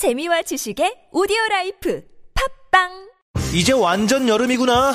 재미와 지식의 오디오 life 팟빵 이제 완전 여름이구나.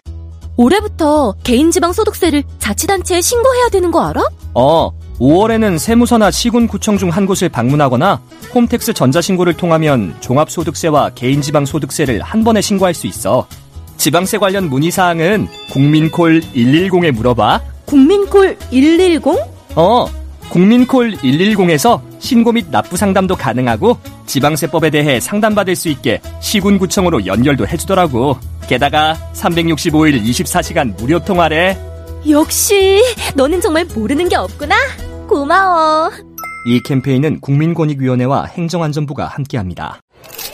올해부터 개인지방 소득세를 자치단체에 신고해야 되는 거 알아? 어, 5월에는 세무서나 시군구청 중 한 곳을 방문하거나 홈택스 전자신고를 통하면 종합소득세와 개인지방소득세를 한 번에 신고할 수 있어. 지방세 관련 문의사항은 국민콜 110에 물어봐. 국민콜 110? 어, 국민콜 110에서 신고 및 납부 상담도 가능하고 지방세법에 대해 상담받을 수 있게 시군구청으로 연결도 해주더라고. 게다가 365일 24시간 무료 통화래. 역시 너는 정말 모르는 게 없구나. 고마워. 이 캠페인은 국민권익위원회와 행정안전부가 함께합니다.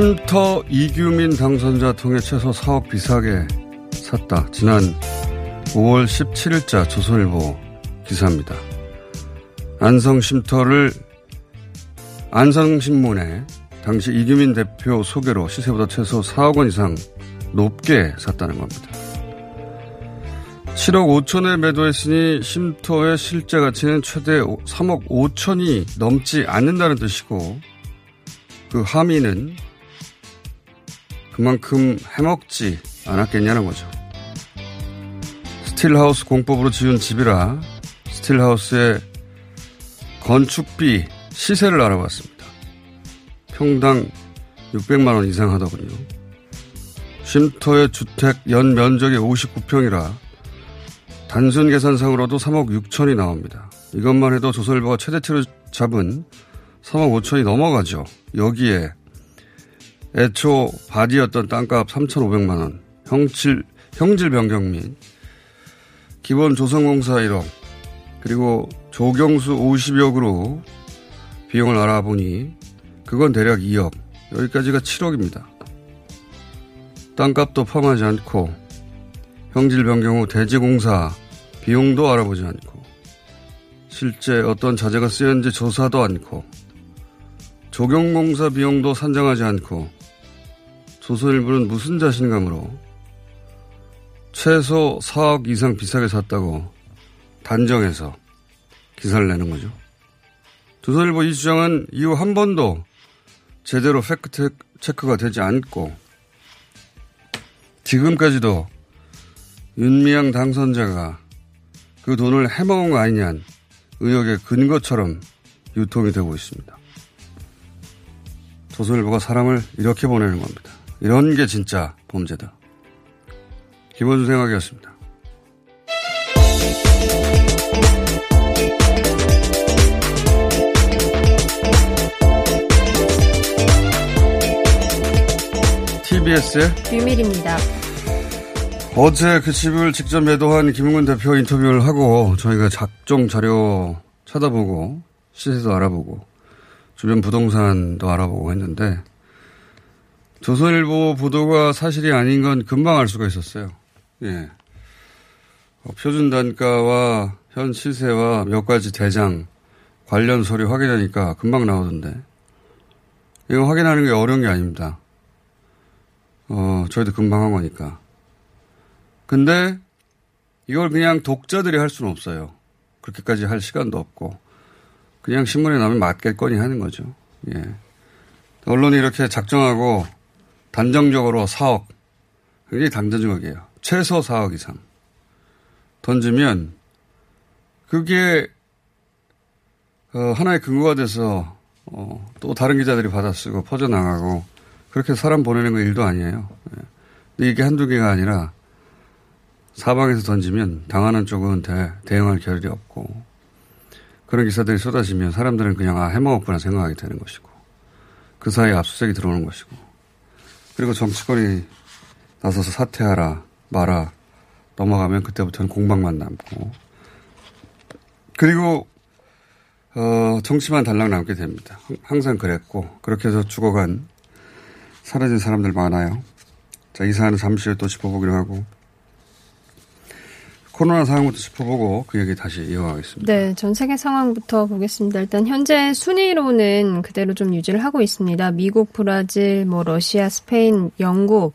쉼터 이규민 당선자 통해 최소 4억 비싸게 샀다. 지난 5월 17일자 조선일보 기사입니다. 안성 쉼터를 안성신문에 당시 이규민 대표 소개로 시세보다 최소 4억 원 이상 높게 샀다는 겁니다. 7억 5천에 매도했으니 쉼터의 실제 가치는 최대 3억 5천이 넘지 않는다는 뜻이고 그 함의는 그만큼 해먹지 않았겠냐는 거죠. 스틸하우스 공법으로 지은 집이라 스틸하우스의 건축비 시세를 알아봤습니다. 평당 600만 원 이상 하더군요. 쉼터의 주택 연 면적이 59평이라 단순 계산상으로도 3억 6천이 나옵니다. 이것만 해도 조선일보가 최대치로 잡은 3억 5천이 넘어가죠. 여기에 애초 바디였던 땅값 3,500만 원, 형질, 형질 변경 및 기본 조성공사 1억, 그리고 조경수 50여 그루 비용을 알아보니 그건 대략 2억, 여기까지가 7억입니다. 땅값도 포함하지 않고 형질 변경 후 대지공사 비용도 알아보지 않고 실제 어떤 자재가 쓰였는지 조사도 않고 조경공사 비용도 산정하지 않고 조선일보는 무슨 자신감으로 최소 4억 이상 비싸게 샀다고 단정해서 기사를 내는 거죠. 조선일보 이 주장은 이후 한 번도 제대로 팩트 체크가 되지 않고 지금까지도 윤미향 당선자가 그 돈을 해먹은 거 아니냐는 의혹의 근거처럼 유통이 되고 있습니다. 조선일보가 사람을 이렇게 보내는 겁니다. 이런 게 진짜 범죄다. 기본 생각이었습니다. TBS의 유밀입니다. 어제 그 집을 직접 매도한 김은근 대표 인터뷰를 하고 저희가 작종 자료 찾아보고 시세도 알아보고 주변 부동산도 알아보고 했는데 조선일보 보도가 사실이 아닌 건 금방 알 수가 있었어요. 예. 어, 표준 단가와 현 시세와 몇 가지 대장 관련 서류 확인하니까 금방 나오던데. 이거 확인하는 게 어려운 게 아닙니다. 어, 저희도 금방 한 거니까. 근데 이걸 그냥 독자들이 할 수는 없어요. 그렇게까지 할 시간도 없고. 그냥 신문에 나면 맞겠거니 하는 거죠. 예. 언론이 이렇게 작정하고 단정적으로 4억, 굉장히 단정적이에요. 최소 4억 이상. 던지면 그게 어, 하나의 근거가 돼서 어, 또 다른 기자들이 받아쓰고 퍼져나가고 그렇게 사람 보내는 건 일도 아니에요. 예. 근데 이게 한두 개가 아니라 사방에서 던지면 당하는 쪽은 대, 대응할 겨를이 없고 그런 기사들이 쏟아지면 사람들은 그냥 아 해먹었구나 생각하게 되는 것이고 그 사이에 압수수색이 들어오는 것이고 그리고 정치권이 나서서 사퇴하라 마라 넘어가면 그때부터는 공방만 남고 그리고 어, 정치만 달랑 남게 됩니다. 항상 그랬고 그렇게 해서 죽어간 사라진 사람들 많아요. 자, 이 사안은 잠시 후에 또 짚어보기로 하고 코로나 상황부터 짚어보고 그 얘기 다시 이어가겠습니다. 네, 전 세계 상황부터 보겠습니다. 일단 현재 순위로는 그대로 좀 유지를 하고 있습니다. 미국, 브라질, 뭐 러시아, 스페인, 영국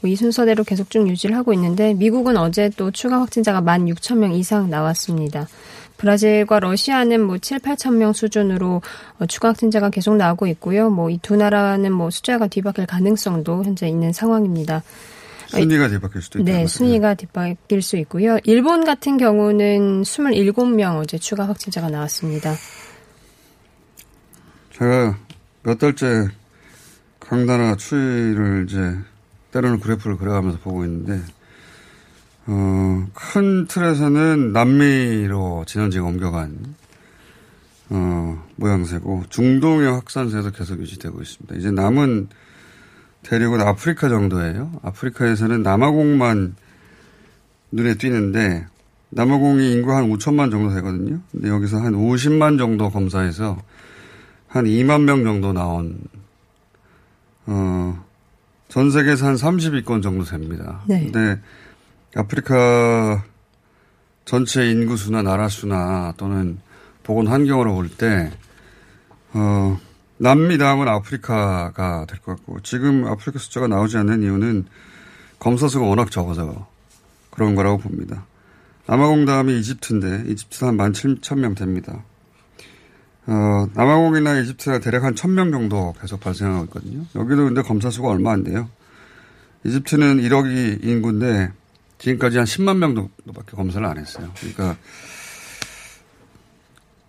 뭐 이 순서대로 계속 쭉 유지를 하고 있는데 미국은 어제 또 추가 확진자가 1만 6천 명 이상 나왔습니다. 브라질과 러시아는 뭐 7, 8천 명 수준으로 어, 추가 확진자가 계속 나오고 있고요. 뭐 이 두 나라는 뭐 숫자가 뒤바뀔 가능성도 현재 있는 상황입니다. 순위가 뒤바뀔 수도 있다. 네, 순위가 뒤바뀔 수 있고요. 일본 같은 경우는 27명 어제 추가 확진자가 나왔습니다. 제가 몇 달째 강단화 추이를 이제 때로는 그래프를 그려가면서 보고 있는데 어, 큰 틀에서는 남미로 지난주에 옮겨간 어, 모양새고 중동의 확산세도 계속 유지되고 있습니다. 이제 남은 대륙은 아프리카 정도예요. 아프리카에서는 남아공만 눈에 띄는데 남아공이 인구 한 5천만 정도 되거든요. 근데 여기서 한 50만 정도 검사해서 한 2만 명 정도 나온 어, 전 세계에서 한 30위권 정도 됩니다. 네. 근데 아프리카 전체 인구 수나 나라 수나 또는 보건 환경으로 볼 때, 어, 남미 다음은 아프리카가 될 것 같고, 지금 아프리카 숫자가 나오지 않는 이유는 검사 수가 워낙 적어서 그런 거라고 봅니다. 남아공 다음이 이집트인데, 이집트는 한 17,000명 됩니다. 어, 남아공이나 이집트가 대략 한 1000명 정도 계속 발생하고 있거든요. 여기도 근데 검사 수가 얼마 안 돼요. 이집트는 1억이 인구인데, 지금까지 한 10만 명 정도밖에 검사를 안 했어요. 그러니까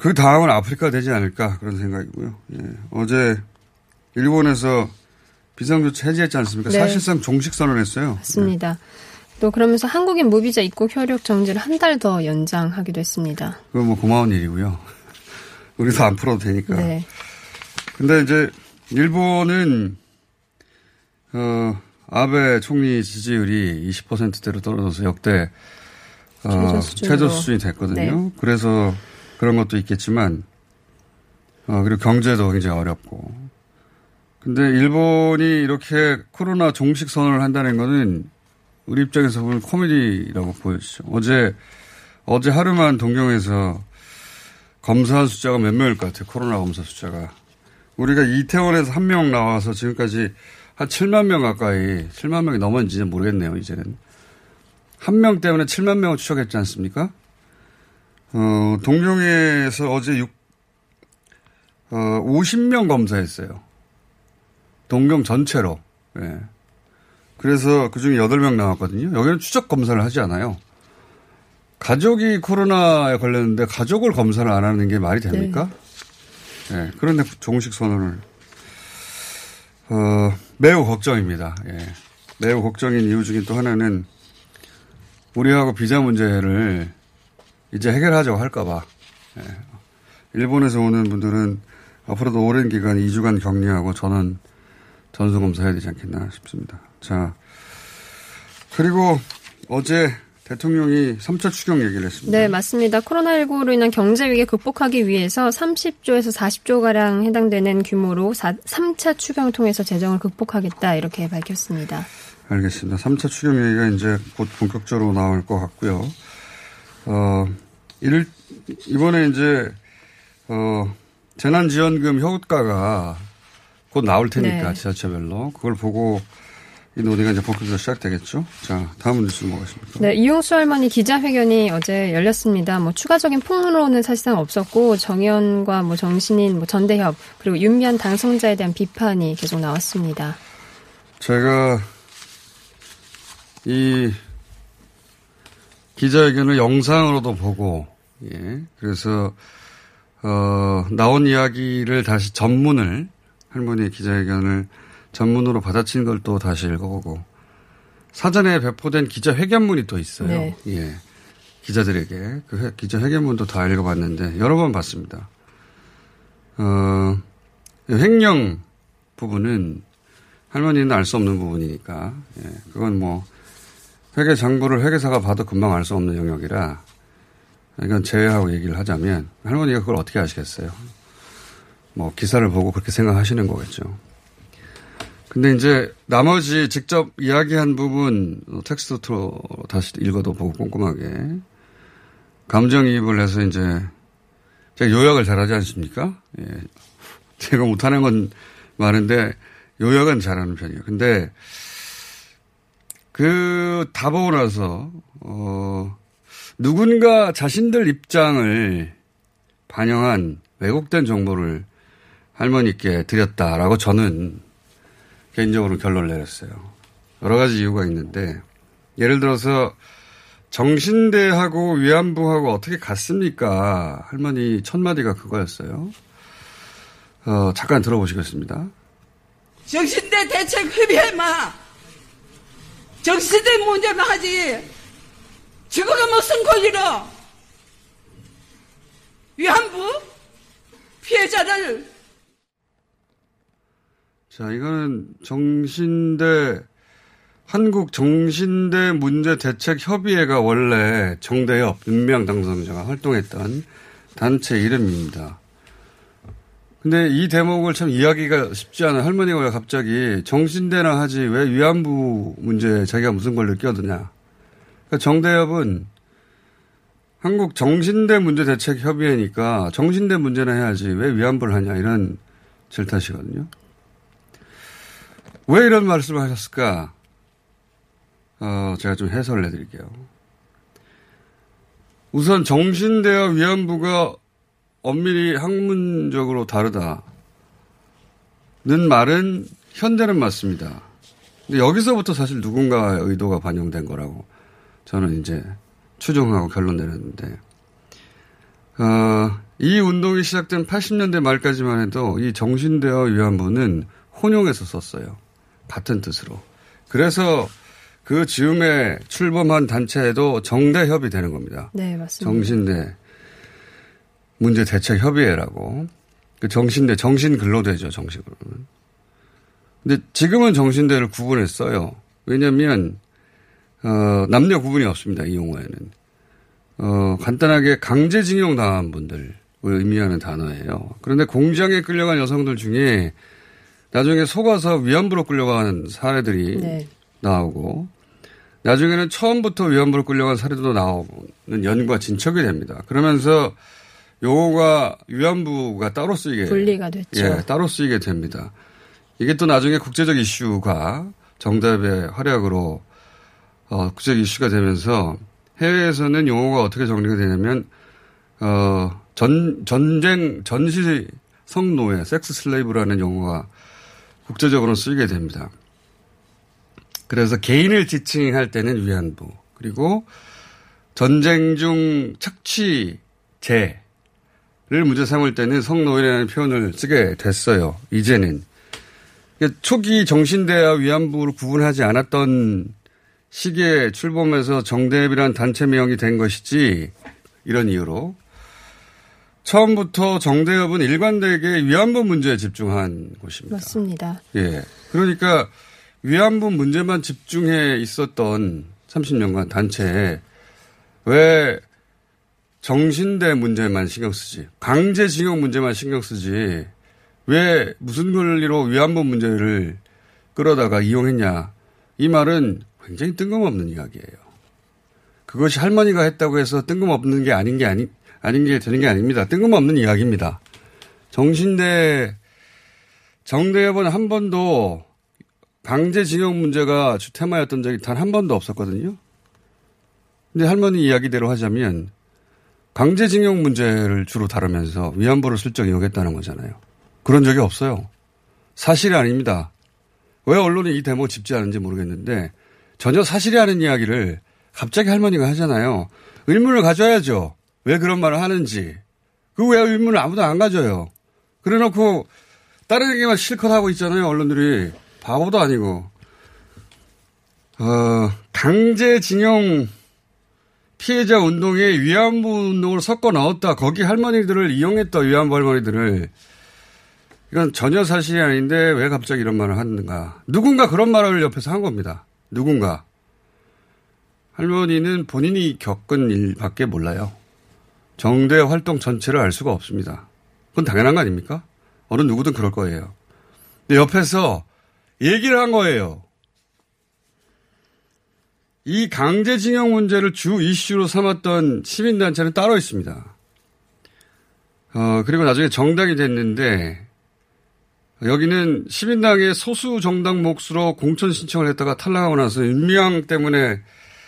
그 다음은 아프리카 되지 않을까 그런 생각이고요. 예. 어제 일본에서 비상조치 해제했지 않습니까? 네. 사실상 종식 선언했어요. 맞습니다. 네. 또 그러면서 한국인 무비자 입국 효력 정지를 한 달 더 연장하기도 했습니다. 그건 뭐 고마운 일이고요. 우리도 안 풀어도 되니까. 네. 근데 이제 일본은 어 아베 총리 지지율이 20%대로 떨어져서 역대 어, 최저 수준이 됐거든요. 네. 그래서 그런 것도 있겠지만 어, 그리고 경제도 굉장히 어렵고. 근데 일본이 이렇게 코로나 종식 선언을 한다는 거는 우리 입장에서 보면 코미디라고 보여지죠. 어제 어제 하루만 동경에서 검사 숫자가 몇 명일 것 같아요. 코로나 검사 숫자가. 우리가 이태원에서 한 명 나와서 지금까지 한 7만 명 가까이, 7만 명이 넘었는지는 모르겠네요, 이제는. 한 명 때문에 7만 명을 추적했지 않습니까? 어, 동경에서 어제 6, 어, 50명 검사했어요. 동경 전체로. 예. 그래서 그 중에 8명 나왔거든요. 여기는 추적 검사를 하지 않아요. 가족이 코로나에 걸렸는데 가족을 검사를 안 하는 게 말이 됩니까? 네. 예. 그런데 종식 선언을 어, 매우 걱정입니다. 예. 매우 걱정인 이유 중에 또 하나는 우리하고 비자 문제를 이제 해결하자고 할까봐. 예. 일본에서 오는 분들은 앞으로도 오랜 기간 2주간 격리하고 저는 전수검사 해야 되지 않겠나 싶습니다. 자, 그리고 어제 대통령이 3차 추경 얘기를 했습니다. 네, 맞습니다. 코로나19로 인한 경제 위기 극복하기 위해서 30조에서 40조 가량 해당되는 규모로 4, 3차 추경을 통해서 재정을 극복하겠다 이렇게 밝혔습니다. 알겠습니다. 3차 추경 얘기가 이제 곧 본격적으로 나올 것 같고요. 어, 이를, 이번에 이제, 어, 재난지원금 효과가 곧 나올 테니까 네. 지자체별로 그걸 보고 이 논의가 이제 본격적으로 시작되겠죠. 자, 다음 뉴스 뭐겠습니까? 네, 이용수 할머니 기자회견이 어제 열렸습니다. 뭐 추가적인 폭로는 사실상 없었고 정의원과 뭐 정신인, 뭐 전대협 그리고 윤미한 당선자에 대한 비판이 계속 나왔습니다. 제가 이 기자회견을 영상으로도 보고, 예, 그래서, 어, 나온 이야기를 다시 전문을, 할머니 기자회견을 전문으로 받아친 걸 또 다시 읽어보고, 사전에 배포된 기자회견문이 또 있어요. 네. 예. 기자들에게. 그 회- 기자회견문도 다 읽어봤는데, 여러 번 봤습니다. 어, 횡령 부분은 할머니는 알 수 없는 부분이니까, 예, 그건 뭐, 회계 장부를 회계사가 봐도 금방 알 수 없는 영역이라, 이건 제외하고 얘기를 하자면, 할머니가 그걸 어떻게 아시겠어요? 뭐, 기사를 보고 그렇게 생각하시는 거겠죠. 근데 이제, 나머지 직접 이야기한 부분, 어, 텍스트로 다시 읽어도 보고 꼼꼼하게, 감정이입을 해서 이제, 제가 요약을 잘하지 않습니까? 예. 제가 못하는 건 많은데, 요약은 잘하는 편이에요. 근데, 그, 다 보고 나서, 어, 누군가 자신들 입장을 반영한 왜곡된 정보를 할머니께 드렸다라고 저는 개인적으로 결론을 내렸어요. 여러 가지 이유가 있는데, 예를 들어서 정신대하고 위안부하고 어떻게 같습니까? 할머니 첫 마디가 그거였어요. 어, 잠깐 들어보시겠습니다. 정신대 대책 협의해마. 정신대 문제만 하지. 저거가 무슨 권리로? 위안부 피해자를 자, 이거는 정신대, 한국 정신대 문제 대책 협의회가 원래 정대협, 윤명 당선자가 활동했던 단체 이름입니다. 근데 이 대목을 참 이야기가 쉽지 않아요. 할머니가 왜 갑자기 정신대나 하지 왜 위안부 문제에 자기가 무슨 권리를 끼어드냐. 그러니까 정대협은 한국 정신대 문제 대책 협의회니까 정신대 문제나 해야지 왜 위안부를 하냐 이런 질타시거든요. 왜 이런 말씀을 하셨을까? 어, 제가 좀 해설을 해드릴게요. 우선 정신대와 위안부가 엄밀히 학문적으로 다르다는 말은 현재는 맞습니다. 근데 여기서부터 사실 누군가의 의도가 반영된 거라고 저는 이제 추정하고 결론 내렸는데, 어, 이 운동이 시작된 80년대 말까지만 해도 이 정신대와 위안부는 혼용해서 썼어요. 같은 뜻으로. 그래서 그 즈음에 출범한 단체에도 정대협이 되는 겁니다. 네, 맞습니다. 정신대 문제 대책 협의회라고. 그 정신대 정신 근로대죠, 정식으로는. 근데 지금은 정신대를 구분했어요. 왜냐면 어, 남녀 구분이 없습니다. 이 용어에는. 어, 간단하게 강제징용 당한 분들을 의미하는 단어예요. 그런데 공장에 끌려간 여성들 중에 나중에 속아서 위안부로 끌려간 사례들이 네. 나오고 나중에는 처음부터 위안부로 끌려간 사례도 나오는 연과 진척이 됩니다. 그러면서 용어가 위안부가 따로 쓰이게 분리가 됐죠. 예, 따로 쓰이게 됩니다. 이게 또 나중에 국제적 이슈가 정답의 활약으로 어, 국제적 이슈가 되면서 해외에서는 용어가 어떻게 정리가 되냐면 어, 전 전쟁 전시 성노예 섹스 슬레이브라는 용어가 국제적으로 쓰이게 됩니다. 그래서 개인을 지칭할 때는 위안부 그리고 전쟁 중 착취죄 를 문제 삼을 때는 성노예라는 표현을 쓰게 됐어요. 이제는 그러니까 초기 정신대와 위안부를 구분하지 않았던 시기에 출범해서 정대협이라는 단체 명이 된 것이지 이런 이유로 처음부터 정대협은 일관되게 위안부 문제에 집중한 곳입니다. 맞습니다. 예. 그러니까 위안부 문제만 집중해 있었던 30년간 단체에 왜 정신대 문제만 신경 쓰지, 강제징용 문제만 신경 쓰지, 왜 무슨 권리로 위안부 문제를 끌어다가 이용했냐. 이 말은 굉장히 뜬금없는 이야기예요. 그것이 할머니가 했다고 해서 뜬금없는 게 아닌 게 아니, 아닌 게 되는 게 아닙니다. 뜬금없는 이야기입니다. 정신대 정대협은 한 번도 강제징용 문제가 주 테마였던 적이 단 한 번도 없었거든요. 근데 할머니 이야기대로 하자면 강제징용 문제를 주로 다루면서 위안부를 슬쩍 이용했다는 거잖아요. 그런 적이 없어요. 사실이 아닙니다. 왜 언론이 이 대목 짚지 않은지 모르겠는데 전혀 사실이 아닌 이야기를 갑자기 할머니가 하잖아요. 의문을 가져야죠. 왜 그런 말을 하는지. 그 왜 의문을 아무도 안 가져요. 그래 놓고 다른 얘기만 실컷 하고 있잖아요. 언론들이. 바보도 아니고. 어, 강제징용 피해자 운동에 위안부 운동을 섞어 넣었다. 거기 할머니들을 이용했다. 위안부 할머니들을. 이건 전혀 사실이 아닌데 왜 갑자기 이런 말을 하는가. 누군가 그런 말을 옆에서 한 겁니다. 누군가. 할머니는 본인이 겪은 일밖에 몰라요. 정대 활동 전체를 알 수가 없습니다. 그건 당연한 거 아닙니까? 어느 누구든 그럴 거예요. 근데 옆에서 얘기를 한 거예요. 이 강제징용 문제를 주 이슈로 삼았던 시민단체는 따로 있습니다. 어, 그리고 나중에 정당이 됐는데, 여기는 시민당의 소수 정당 몫으로 공천 신청을 했다가 탈락하고 나서 윤미향 때문에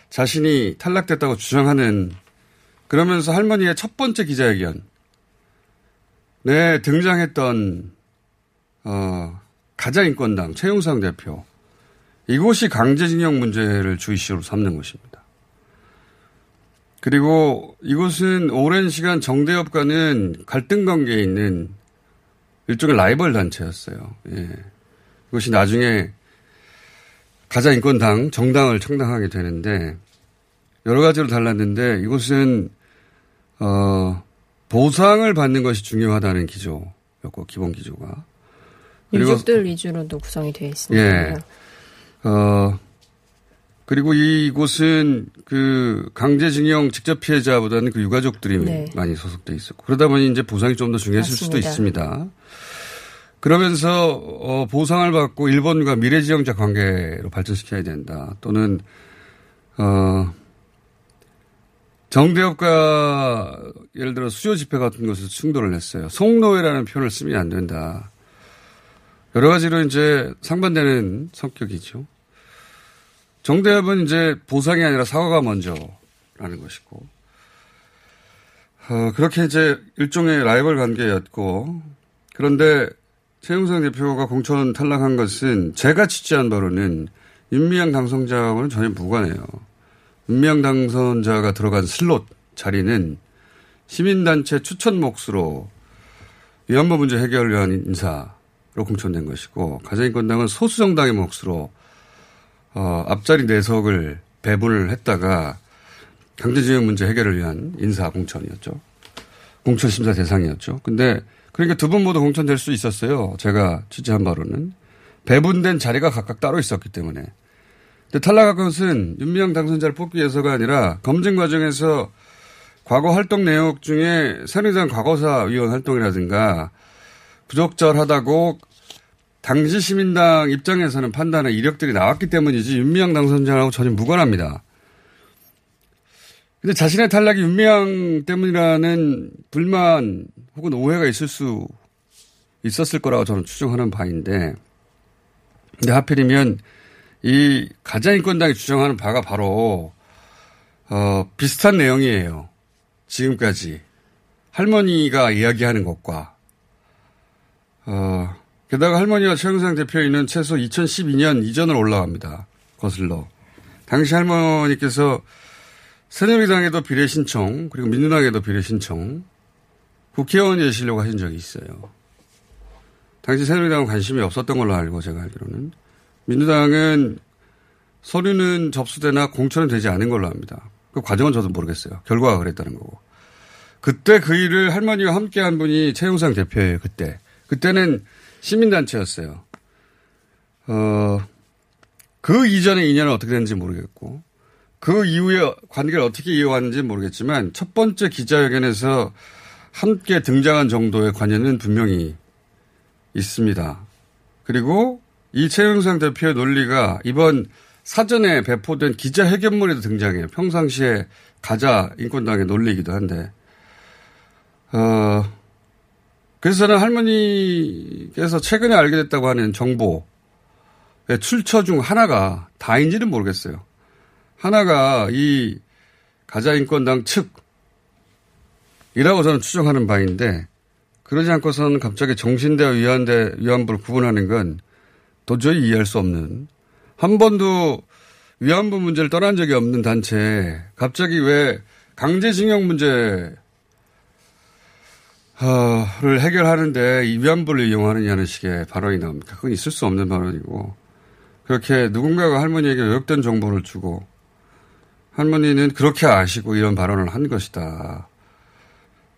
자신이 탈락됐다고 주장하는 그러면서 할머니의 첫 번째 기자회견 네 등장했던 어, 가자인권당 최용상 대표 이곳이 강제징용 문제를 주 이슈로 삼는 것입니다. 그리고 이곳은 오랜 시간 정대협 과는 갈등 관계에 있는 일종의 라이벌 단체였어요. 예. 이것이 나중에 가자 인권당 정당을 창당하게 되는데 여러 가지로 달랐는데 이곳은 어 보상을 받는 것이 중요하다는 기조였고 기본 기조가 유족들 위주로도 구성이 되어 있습니다. 예. 어 그리고 이곳은 그 강제징용 직접 피해자보다는 그 유가족들이 네. 많이 소속돼 있었고 그러다 보니 이제 보상이 좀 더 중요했을 맞습니다. 수도 있습니다. 그러면서 어, 보상을 받고 일본과 미래지향자 관계로 발전시켜야 된다. 또는 어, 정대협과 예를 들어 수요 집회 같은 것에서 충돌을 했어요. 송노회라는 표현을 쓰면 안 된다. 여러 가지로 이제 상반되는 성격이죠. 정대협은 이제 보상이 아니라 사과가 먼저라는 것이고, 어, 그렇게 이제 일종의 라이벌 관계였고, 그런데 최영상 대표가 공천 탈락한 것은 제가 취재한 바로는 윤미향 당선자하고는 전혀 무관해요. 윤미향 당선자가 들어간 슬롯 자리는 시민단체 추천 몫으로 위안부 문제 해결을 위한 인사로 공천된 것이고 가정인권당은 소수정당의 몫으로 어, 앞자리 내석을 배분을 했다가 강제징용 문제 해결을 위한 인사 공천이었죠. 공천 심사 대상이었죠. 근데 그러니까 두 분 모두 공천될 수 있었어요. 제가 취재한 바로는. 배분된 자리가 각각 따로 있었기 때문에. 근데 탈락한 것은 윤미향 당선자를 뽑기 위해서가 아니라 검증 과정에서 과거 활동 내역 중에 새누리당 과거사 위원 활동이라든가 부적절하다고 당시 시민당 입장에서는 판단의 이력들이 나왔기 때문이지 윤미향 당선자하고 전혀 무관합니다. 근데 자신의 탈락이 윤미향 때문이라는 불만 혹은 오해가 있을 수 있었을 거라고 저는 추정하는 바인데, 근데 하필이면 이 가자인권당이 주장하는 바가 바로 어, 비슷한 내용이에요. 지금까지 할머니가 이야기하는 것과 어, 게다가 할머니와 최영상 대표인은 최소 2012년 이전을 올라갑니다. 거슬러. 당시 할머니께서 새누리당에도 비례 신청, 그리고 민주당에도 비례 신청, 국회의원 예시려고 하신 적이 있어요. 당시 새누리당은 관심이 없었던 걸로 알고 제가 알기로는. 민주당은 서류는 접수되나 공천은 되지 않은 걸로 압니다. 그 과정은 저도 모르겠어요. 결과가 그랬다는 거고. 그때 그 일을 할머니와 함께 한 분이 최용상 대표예요, 그때. 그때는 시민단체였어요. 어, 그 이전의 인연은 어떻게 됐는지 모르겠고 그 이후에 관계를 어떻게 이어왔는지 모르겠지만 첫 번째 기자회견에서 함께 등장한 정도의 관여는 분명히 있습니다. 그리고 이 최영상 대표의 논리가 이번 사전에 배포된 기자회견문에도 등장해요. 평상시에 가자 인권당의 논리이기도 한데, 어, 그래서 저는 할머니께서 최근에 알게 됐다고 하는 정보의 출처 중 하나가 다인지는 모르겠어요. 하나가 이 가자인권당 측이라고 저는 추정하는 바인데 그러지 않고서는 갑자기 정신대와 위안대, 위안부를 구분하는 건 도저히 이해할 수 없는 한 번도 위안부 문제를 떠난 적이 없는 단체 갑자기 왜 강제징용 문제 를 해결하는데 이 위안부를 이용하느냐는 식의 발언이 나옵니다. 그건 있을 수 없는 발언이고 그렇게 누군가가 할머니에게 왜곡된 정보를 주고 할머니는 그렇게 아시고 이런 발언을 한 것이다.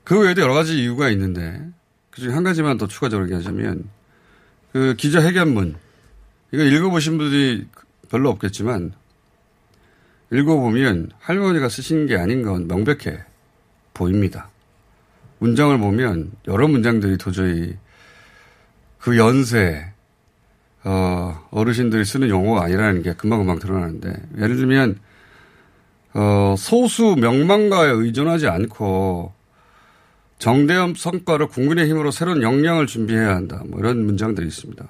그 외에도 여러 가지 이유가 있는데 그중에 한 가지만 더 추가적으로 얘기하자면 그 기자 회견문 이거 읽어보신 분들이 별로 없겠지만 읽어보면 할머니가 쓰신 게 아닌 건 명백해 보입니다. 문장을 보면 여러 문장들이 도저히 그 연세 어, 어르신들이 쓰는 용어가 아니라는 게 금방금방 드러나는데 예를 들면 어, 소수 명망가에 의존하지 않고 정대협 성과를 국민의 힘으로 새로운 역량을 준비해야 한다. 뭐 이런 문장들이 있습니다.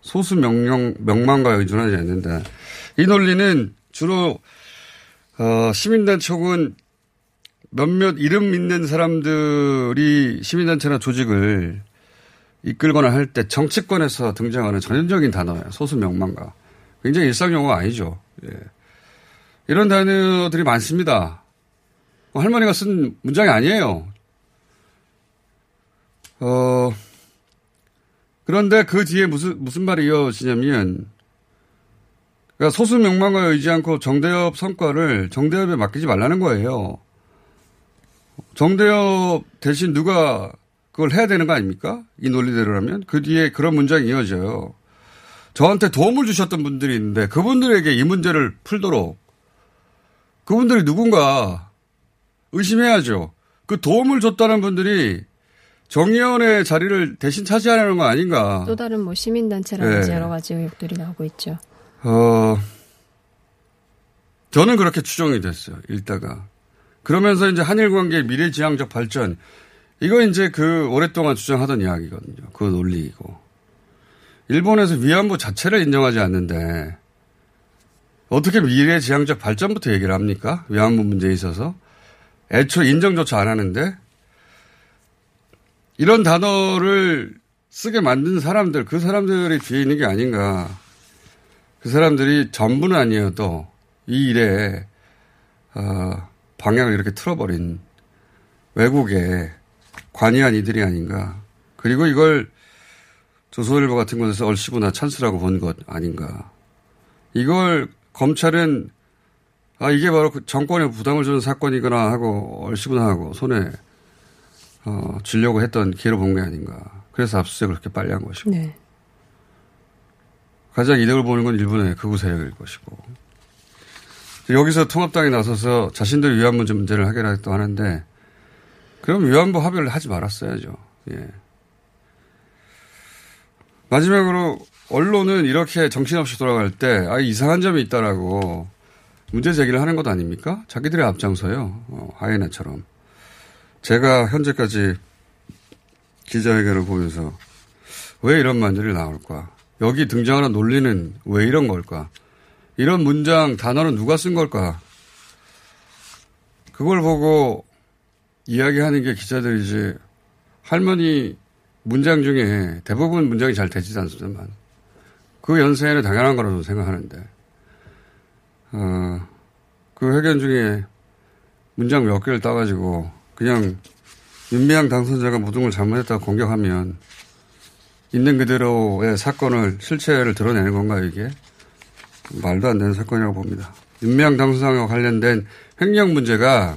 소수 명령, 명망가에 의존하지 않는다. 이 논리는 주로 어, 시민단체 혹은 몇몇 이름 있는 사람들이 시민단체나 조직을 이끌거나 할 때 정치권에서 등장하는 전형적인 단어예요. 소수 명망가. 굉장히 일상 용어가 아니죠. 예. 이런 단어들이 많습니다. 뭐 할머니가 쓴 문장이 아니에요. 어, 그런데 그 뒤에 무슨, 무슨 말이 이어지냐면, 그러니까 소수 명망을 의지 않고 정대협 성과를 정대협에 맡기지 말라는 거예요. 정대협 대신 누가 그걸 해야 되는 거 아닙니까? 이 논리대로라면. 그 뒤에 그런 문장이 이어져요. 저한테 도움을 주셨던 분들이 있는데 그분들에게 이 문제를 풀도록 그분들이 누군가 의심해야죠. 그 도움을 줬다는 분들이 정의원의 자리를 대신 차지하려는 거 아닌가. 또 다른 뭐 시민단체라든지 네. 여러 가지 의혹들이 나오고 있죠. 어, 저는 그렇게 추정이 됐어요. 읽다가. 그러면서 이제 한일 관계의 미래지향적 발전. 이거 이제 그 오랫동안 주장하던 이야기거든요. 그 논리이고. 일본에서 위안부 자체를 인정하지 않는데 어떻게 미래지향적 발전부터 얘기를 합니까? 위안부 문제에 있어서. 애초에 인정조차 안 하는데 이런 단어를 쓰게 만든 사람들, 그 사람들이 뒤에 있는 게 아닌가. 그 사람들이 전부는 아니어도 이 일에, 어, 방향을 이렇게 틀어버린 왜곡에 관여한 이들이 아닌가. 그리고 이걸 조선일보 같은 곳에서 얼씨구나 찬스라고 본 것 아닌가. 이걸 검찰은 아, 이게 바로 그 정권에 부담을 주는 사건이거나 하고 얼씨구나 하고 손에 어, 주려고 했던 기회로 본 게 아닌가. 그래서 압수수색을 그렇게 빨리 한 것이고. 네. 가장 이득을 보는 건 일본의 극우 세력일 것이고. 여기서 통합당이 나서서 자신들 위안부 문제를 해결하겠다고 하는데, 그럼 위안부 합의를 하지 말았어야죠. 예. 마지막으로 언론은 이렇게 정신없이 돌아갈 때, 아, 이상한 점이 있다라고 문제 제기를 하는 것 아닙니까? 자기들이 앞장서요. 어, 하이나처럼. 제가 현재까지 기자회견을 보면서 왜 이런 말들이 나올까? 여기 등장하는 논리는 왜 이런 걸까? 이런 문장, 단어는 누가 쓴 걸까? 그걸 보고 이야기하는 게 기자들이지 할머니 문장 중에 대부분 문장이 잘 되지 않습니다만 그 연세에는 당연한 거라고 생각하는데 어, 그 회견 중에 문장 몇 개를 따가지고 그냥 윤미향 당선자가 모든 걸 잘못했다고 공격하면 있는 그대로의 사건을 실체를 드러내는 건가요 이게 말도 안 되는 사건이라고 봅니다. 윤미향 당선자와 관련된 횡령 문제가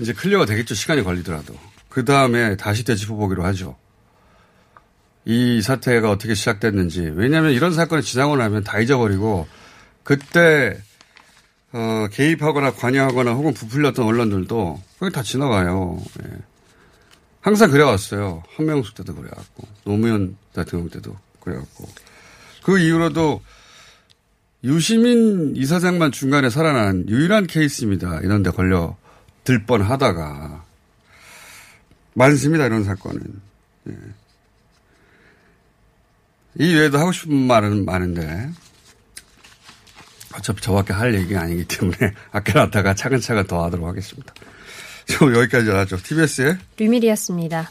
이제 clear가 되겠죠 시간이 걸리더라도 그 다음에 다시 되짚어보기로 하죠. 이 사태가 어떻게 시작됐는지. 왜냐하면 이런 사건이 지나고 나면 다 잊어버리고 그때 어, 개입하거나 관여하거나 혹은 부풀렸던 언론들도 그게 다 지나가요. 예. 항상 그래왔어요. 한명숙 때도 그래왔고 노무현 대통령 때도 그래왔고 그 이후로도 유시민 이사장만 중간에 살아난 유일한 케이스입니다. 이런 데 걸려 들 뻔 하다가 많습니다. 이런 사건은. 예. 이 외에도 하고 싶은 말은 많은데 어차피 저밖에 할 얘기가 아니기 때문에 아껴놨다가 차근차근 더 하도록 하겠습니다. 저 여기까지 하죠. TBS의 류밀이었습니다.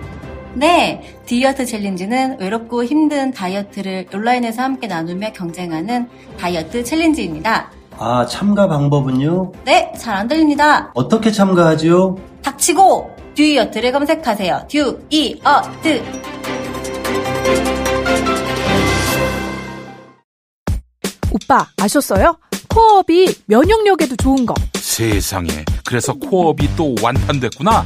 네, 디어트 챌린지는 외롭고 힘든 다이어트를 온라인에서 함께 나누며 경쟁하는 다이어트 챌린지입니다. 아, 참가 방법은요? 네, 잘 안 들립니다. 어떻게 참가하지요? 닥치고 듀이어트를 검색하세요. 듀이어트. 오빠 아셨어요? 코어업이 면역력에도 좋은 거. 세상에. 그래서 코어업이 또 완판됐구나.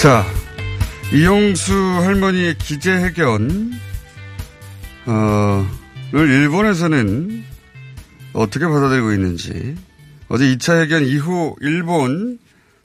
자, 이용수 할머니의 기재회견, 어, 를 일본에서는 어떻게 받아들이고 있는지, 어제 2차 회견 이후 일본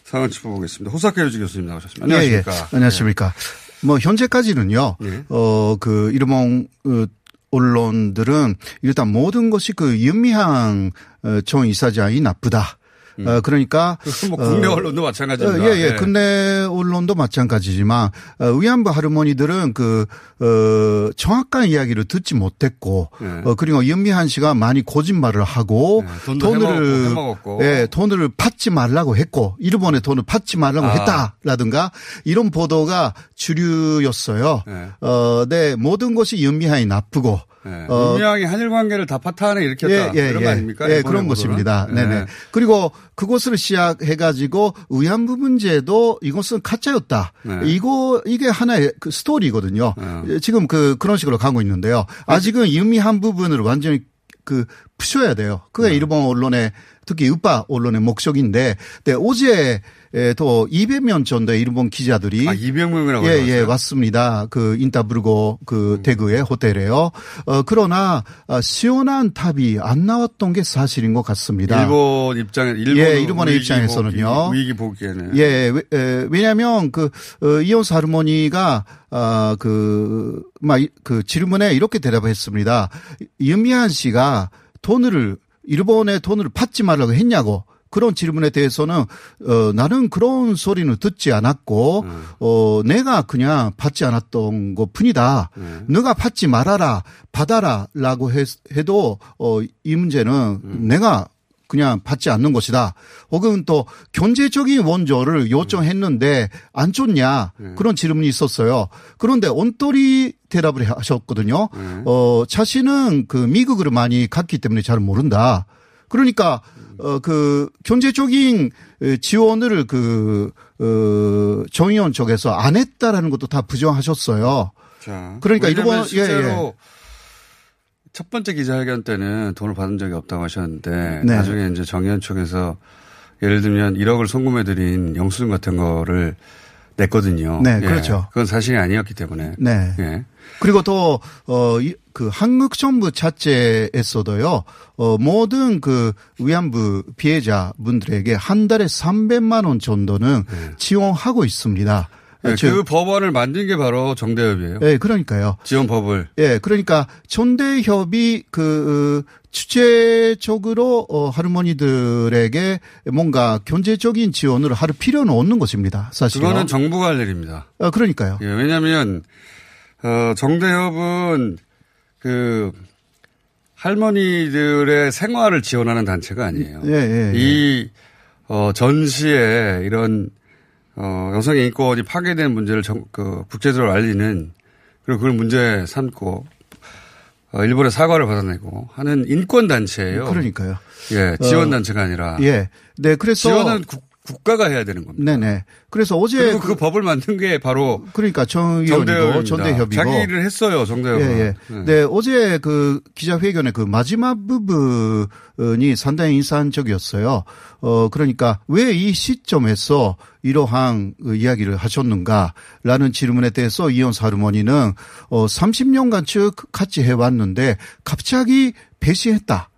상황을 짚어보겠습니다. 호사카 유지 교수님 나오셨습니다. 안녕하십니까. 예, 예. 안녕하십니까. 뭐, 현재까지는요, 예. 어, 그, 일본, 어, 언론들은 일단 모든 것이 그 윤미향 어, 전 이사장이 나쁘다. 어, 그러니까. 뭐 국내 언론도 마찬가지입니다. 어, 예, 예. 예. 국내 언론도 마찬가지지만, 어, 위안부 할머니들은 그, 어, 정확한 이야기를 듣지 못했고, 예. 어, 그리고 연미한 씨가 많이 거짓말을 하고, 돈도 돈을, 해먹었고. 예, 돈을 받지 말라고 했고, 일본에 돈을 받지 말라고 아. 했다라든가, 이런 보도가 주류였어요. 예. 어, 네, 모든 것이 연미한이 나쁘고, 예. 어, 윤미향이 한일 관계를 다 파탄에 일으켰다. 이런 거 아닙니까? 예, 그런? 것입니다. 네네. 예. 그리고 그것을 시작해가지고 위안부 문제도 이것은 가짜였다. 네. 이거 이게 하나의 그 스토리거든요. 네. 지금 그 그런 식으로 가고 있는데요. 아직은 유미한 부분을 완전히 그 푸셔야 돼요. 그게 네. 일본 언론의 특히 우파 언론의 목적인데, 네, 어제 또 200명 정도의 일본 기자들이 아, 200명이라고 예, 예? 음. 왔습니다. 그 인타브르고 그 대구의 호텔에요. 어, 그러나 어, 시원한 답이 안 나왔던 게 사실인 것 같습니다. 일본 입장에 일본 예, 일본의 입장에서는요. 위기 보기에는 예, 왜냐하면 그 어, 이온스 할머니가 아, 그, 막, 이- 그 질문에 이렇게 대답했습니다. 윤미한 씨가 돈을, 일본에 돈을 받지 말라고 했냐고. 그런 질문에 대해서는 어 나는 그런 소리는 듣지 않았고 음. 어 내가 그냥 받지 않았던 것뿐이다. 음. 너가 받지 말아라 받아라라고 해, 해도 어 이 문제는 음. 내가 그냥 받지 않는 것이다. 혹은 또 경제적인 원조를 요청했는데 안 줬냐 그런 질문이 있었어요. 그런데 온돌이 대답을 하셨거든요. 어 자신은 그 미국을 많이 갔기 때문에 잘 모른다. 그러니까 어그 경제적인 지원을 그 어, 정의원 쪽에서 안 했다라는 것도 다 부정하셨어요. 자, 그러니까 실제로 예, 예. 첫 번째 기자회견 때는 돈을 받은 적이 없다고 하셨는데 네. 나중에 이제 정의원 쪽에서 예를 들면 1억을 송금해드린 영수증 같은 거를 냈거든요. 네, 예. 그렇죠. 그건 사실이 아니었기 때문에. 네. 예. 그리고 또, 어, 이- 그 한국 정부 자체에서도요, 어, 모든 그 위안부 피해자 분들에게 한 달에 300만 원 정도는 지원하고 있습니다. 네, 즉, 그 법안을 만든 게 바로 정대협이에요. 예, 그러니까요. 지원 법을. 예, 그러니까 전대협이 그 어, 주체적으로 어, 할머니들에게 뭔가 경제적인 지원을 할 필요는 없는 것입니다. 사실. 그거는 정부가 할 일입니다. 어, 그러니까요. 예, 왜냐하면 어, 정대협은 그 할머니들의 생활을 지원하는 단체가 아니에요. 예, 예, 예. 이 어, 전시에 이런 어, 여성의 인권이 파괴된 문제를 정, 그 국제적으로 알리는 그리고 그걸 문제 삼고 어, 일본의 사과를 받아내고 하는 인권 단체예요. 그러니까요. 예, 지원 단체가 아니라. 예. 네, 그래서 지원은 국, 국가가 해야 되는 겁니다. 네네. 그래서 어제 그리고 그, 법을 만든 게 바로 그러니까 정의원이고. 전대협이고 자기 일을 했어요, 정대협은. 예, 예. 네. 네, 어제 그 기자회견의 그 마지막 부분이 상당히 인상적이었어요. 어, 그러니까 왜 이 시점에서 이러한 그 이야기를 하셨는가라는 질문에 대해서 이현사 할머니는 어, 30년간 쭉 같이 해왔는데 갑자기 배신했다.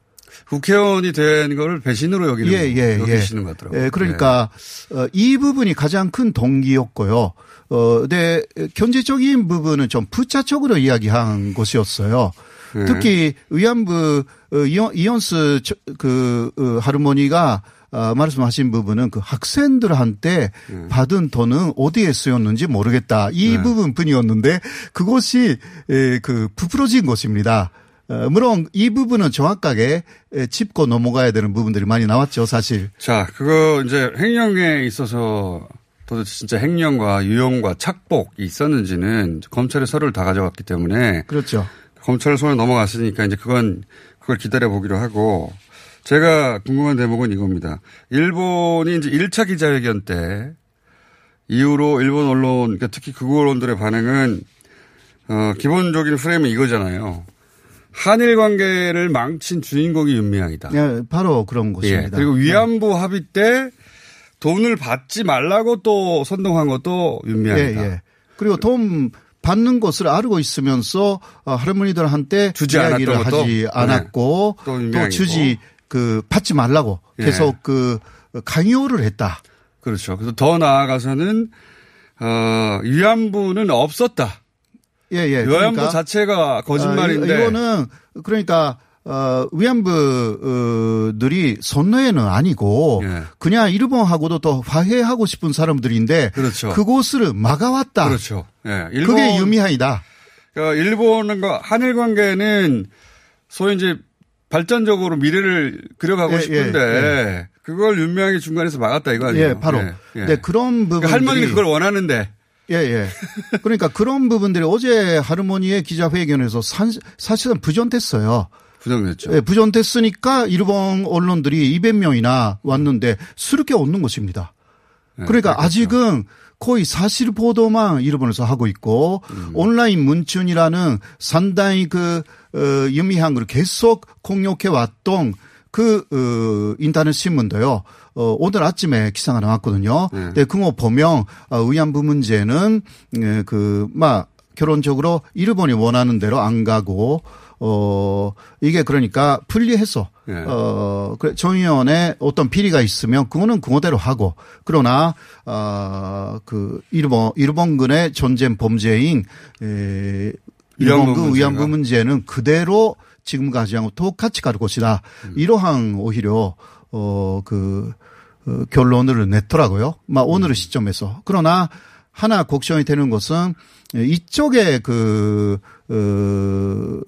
국회의원이 된 거를 배신으로 여기는 예, 예, 여기시는 예. 것 같더라고요. 예, 그러니까 어, 이 부분이 가장 큰 동기였고요. 어, 네, 경제적인 부분은 좀 부차적으로 이야기한 것이었어요. 네. 특히 위안부 어, 저- 그 어, 할머니가 아, 말씀하신 부분은 그 학생들한테 받은 돈은 어디에 쓰였는지 모르겠다. 이 네. 부분뿐이었는데 그것이 에, 그 부풀어진 것입니다. 어, 물론 이 부분은 정확하게 에, 짚고 넘어가야 되는 부분들이 많이 나왔죠, 사실. 자, 그거 이제 횡령에 있어서 도대체 진짜 횡령과 유용과 착복이 있었는지는 검찰의 서류를 다 가져갔기 때문에 그렇죠. 검찰 손에 넘어갔으니까 이제 그건 그걸 기다려 보기로 하고 제가 궁금한 대목은 이겁니다. 일본이 이제 1차 기자회견 때 이후로 일본 언론, 그러니까 특히 극우 언론들의 반응은 어, 기본적인 프레임은 이거잖아요. 한일 관계를 망친 주인공이 윤미향이다. 예, 바로 그런 예. 것입니다. 그리고 위안부 합의 때 돈을 받지 말라고 또 선동한 것도 윤미향이다. 예, 예. 그리고 돈 받는 것을 알고 있으면서 어, 할머니들한테 주지 이야기를 않았던 것도? 하지 네. 않았고 또 또, 윤미향이고. 주지 그 받지 말라고 예. 계속 그 강요를 했다. 그렇죠. 그래서 더 나아가서는 어, 위안부는 없었다. 예, 예. 위안부 그러니까, 자체가 거짓말인데 아, 이거는 그러니까 어, 위안부들이 선노예는 아니고 예. 그냥 일본하고도 더 화해하고 싶은 사람들인데 그렇죠. 그곳을 막아왔다. 그렇죠. 예. 일본, 그게 유미하이다. 그러니까 일본과 한일 관계는 소위 이제 발전적으로 미래를 그려가고 예, 싶은데 예, 그걸 윤명이 중간에서 막았다 이거 아니에요? 예, 바로. 예, 예. 네, 그런 부분. 그러니까 할머니는 그걸 원하는데 예, 예. 그러니까 그런 부분들이 어제 할머니의 기자회견에서 산, 사실은 부전됐어요. 부정됐죠. 예, 부전됐으니까 일본 언론들이 200명이나 왔는데 쓸게 없는 것입니다. 네, 그러니까 아직은 거의 사실 보도만 일본에서 하고 있고 음. 온라인 문춘이라는 상당히 그 어, 유미한 걸 계속 공격해 왔던 그 어, 인터넷 신문도요. 어, 오늘 아침에 기사가 나왔거든요. 네. 근데 그거 보면 어, 위안부 문제는 예, 그막 결론적으로 일본이 원하는 대로 안 가고 어 이게 그러니까 불리해서 예. 어, 그 정의원에 어떤 비리가 있으면 그거는 그거대로 하고 그러나 어, 그 일본 일본군의 전쟁 범죄인 에, 위안부 일본군? 위안부 문제는 그대로 지금까지하고 똑같이 갈 것이다. 음. 이러한 오히려 어그 어, 결론을 냈더라고요. 막 오늘의 시점에서. 그러나 하나 걱정이 되는 것은 이쪽에 그, 어,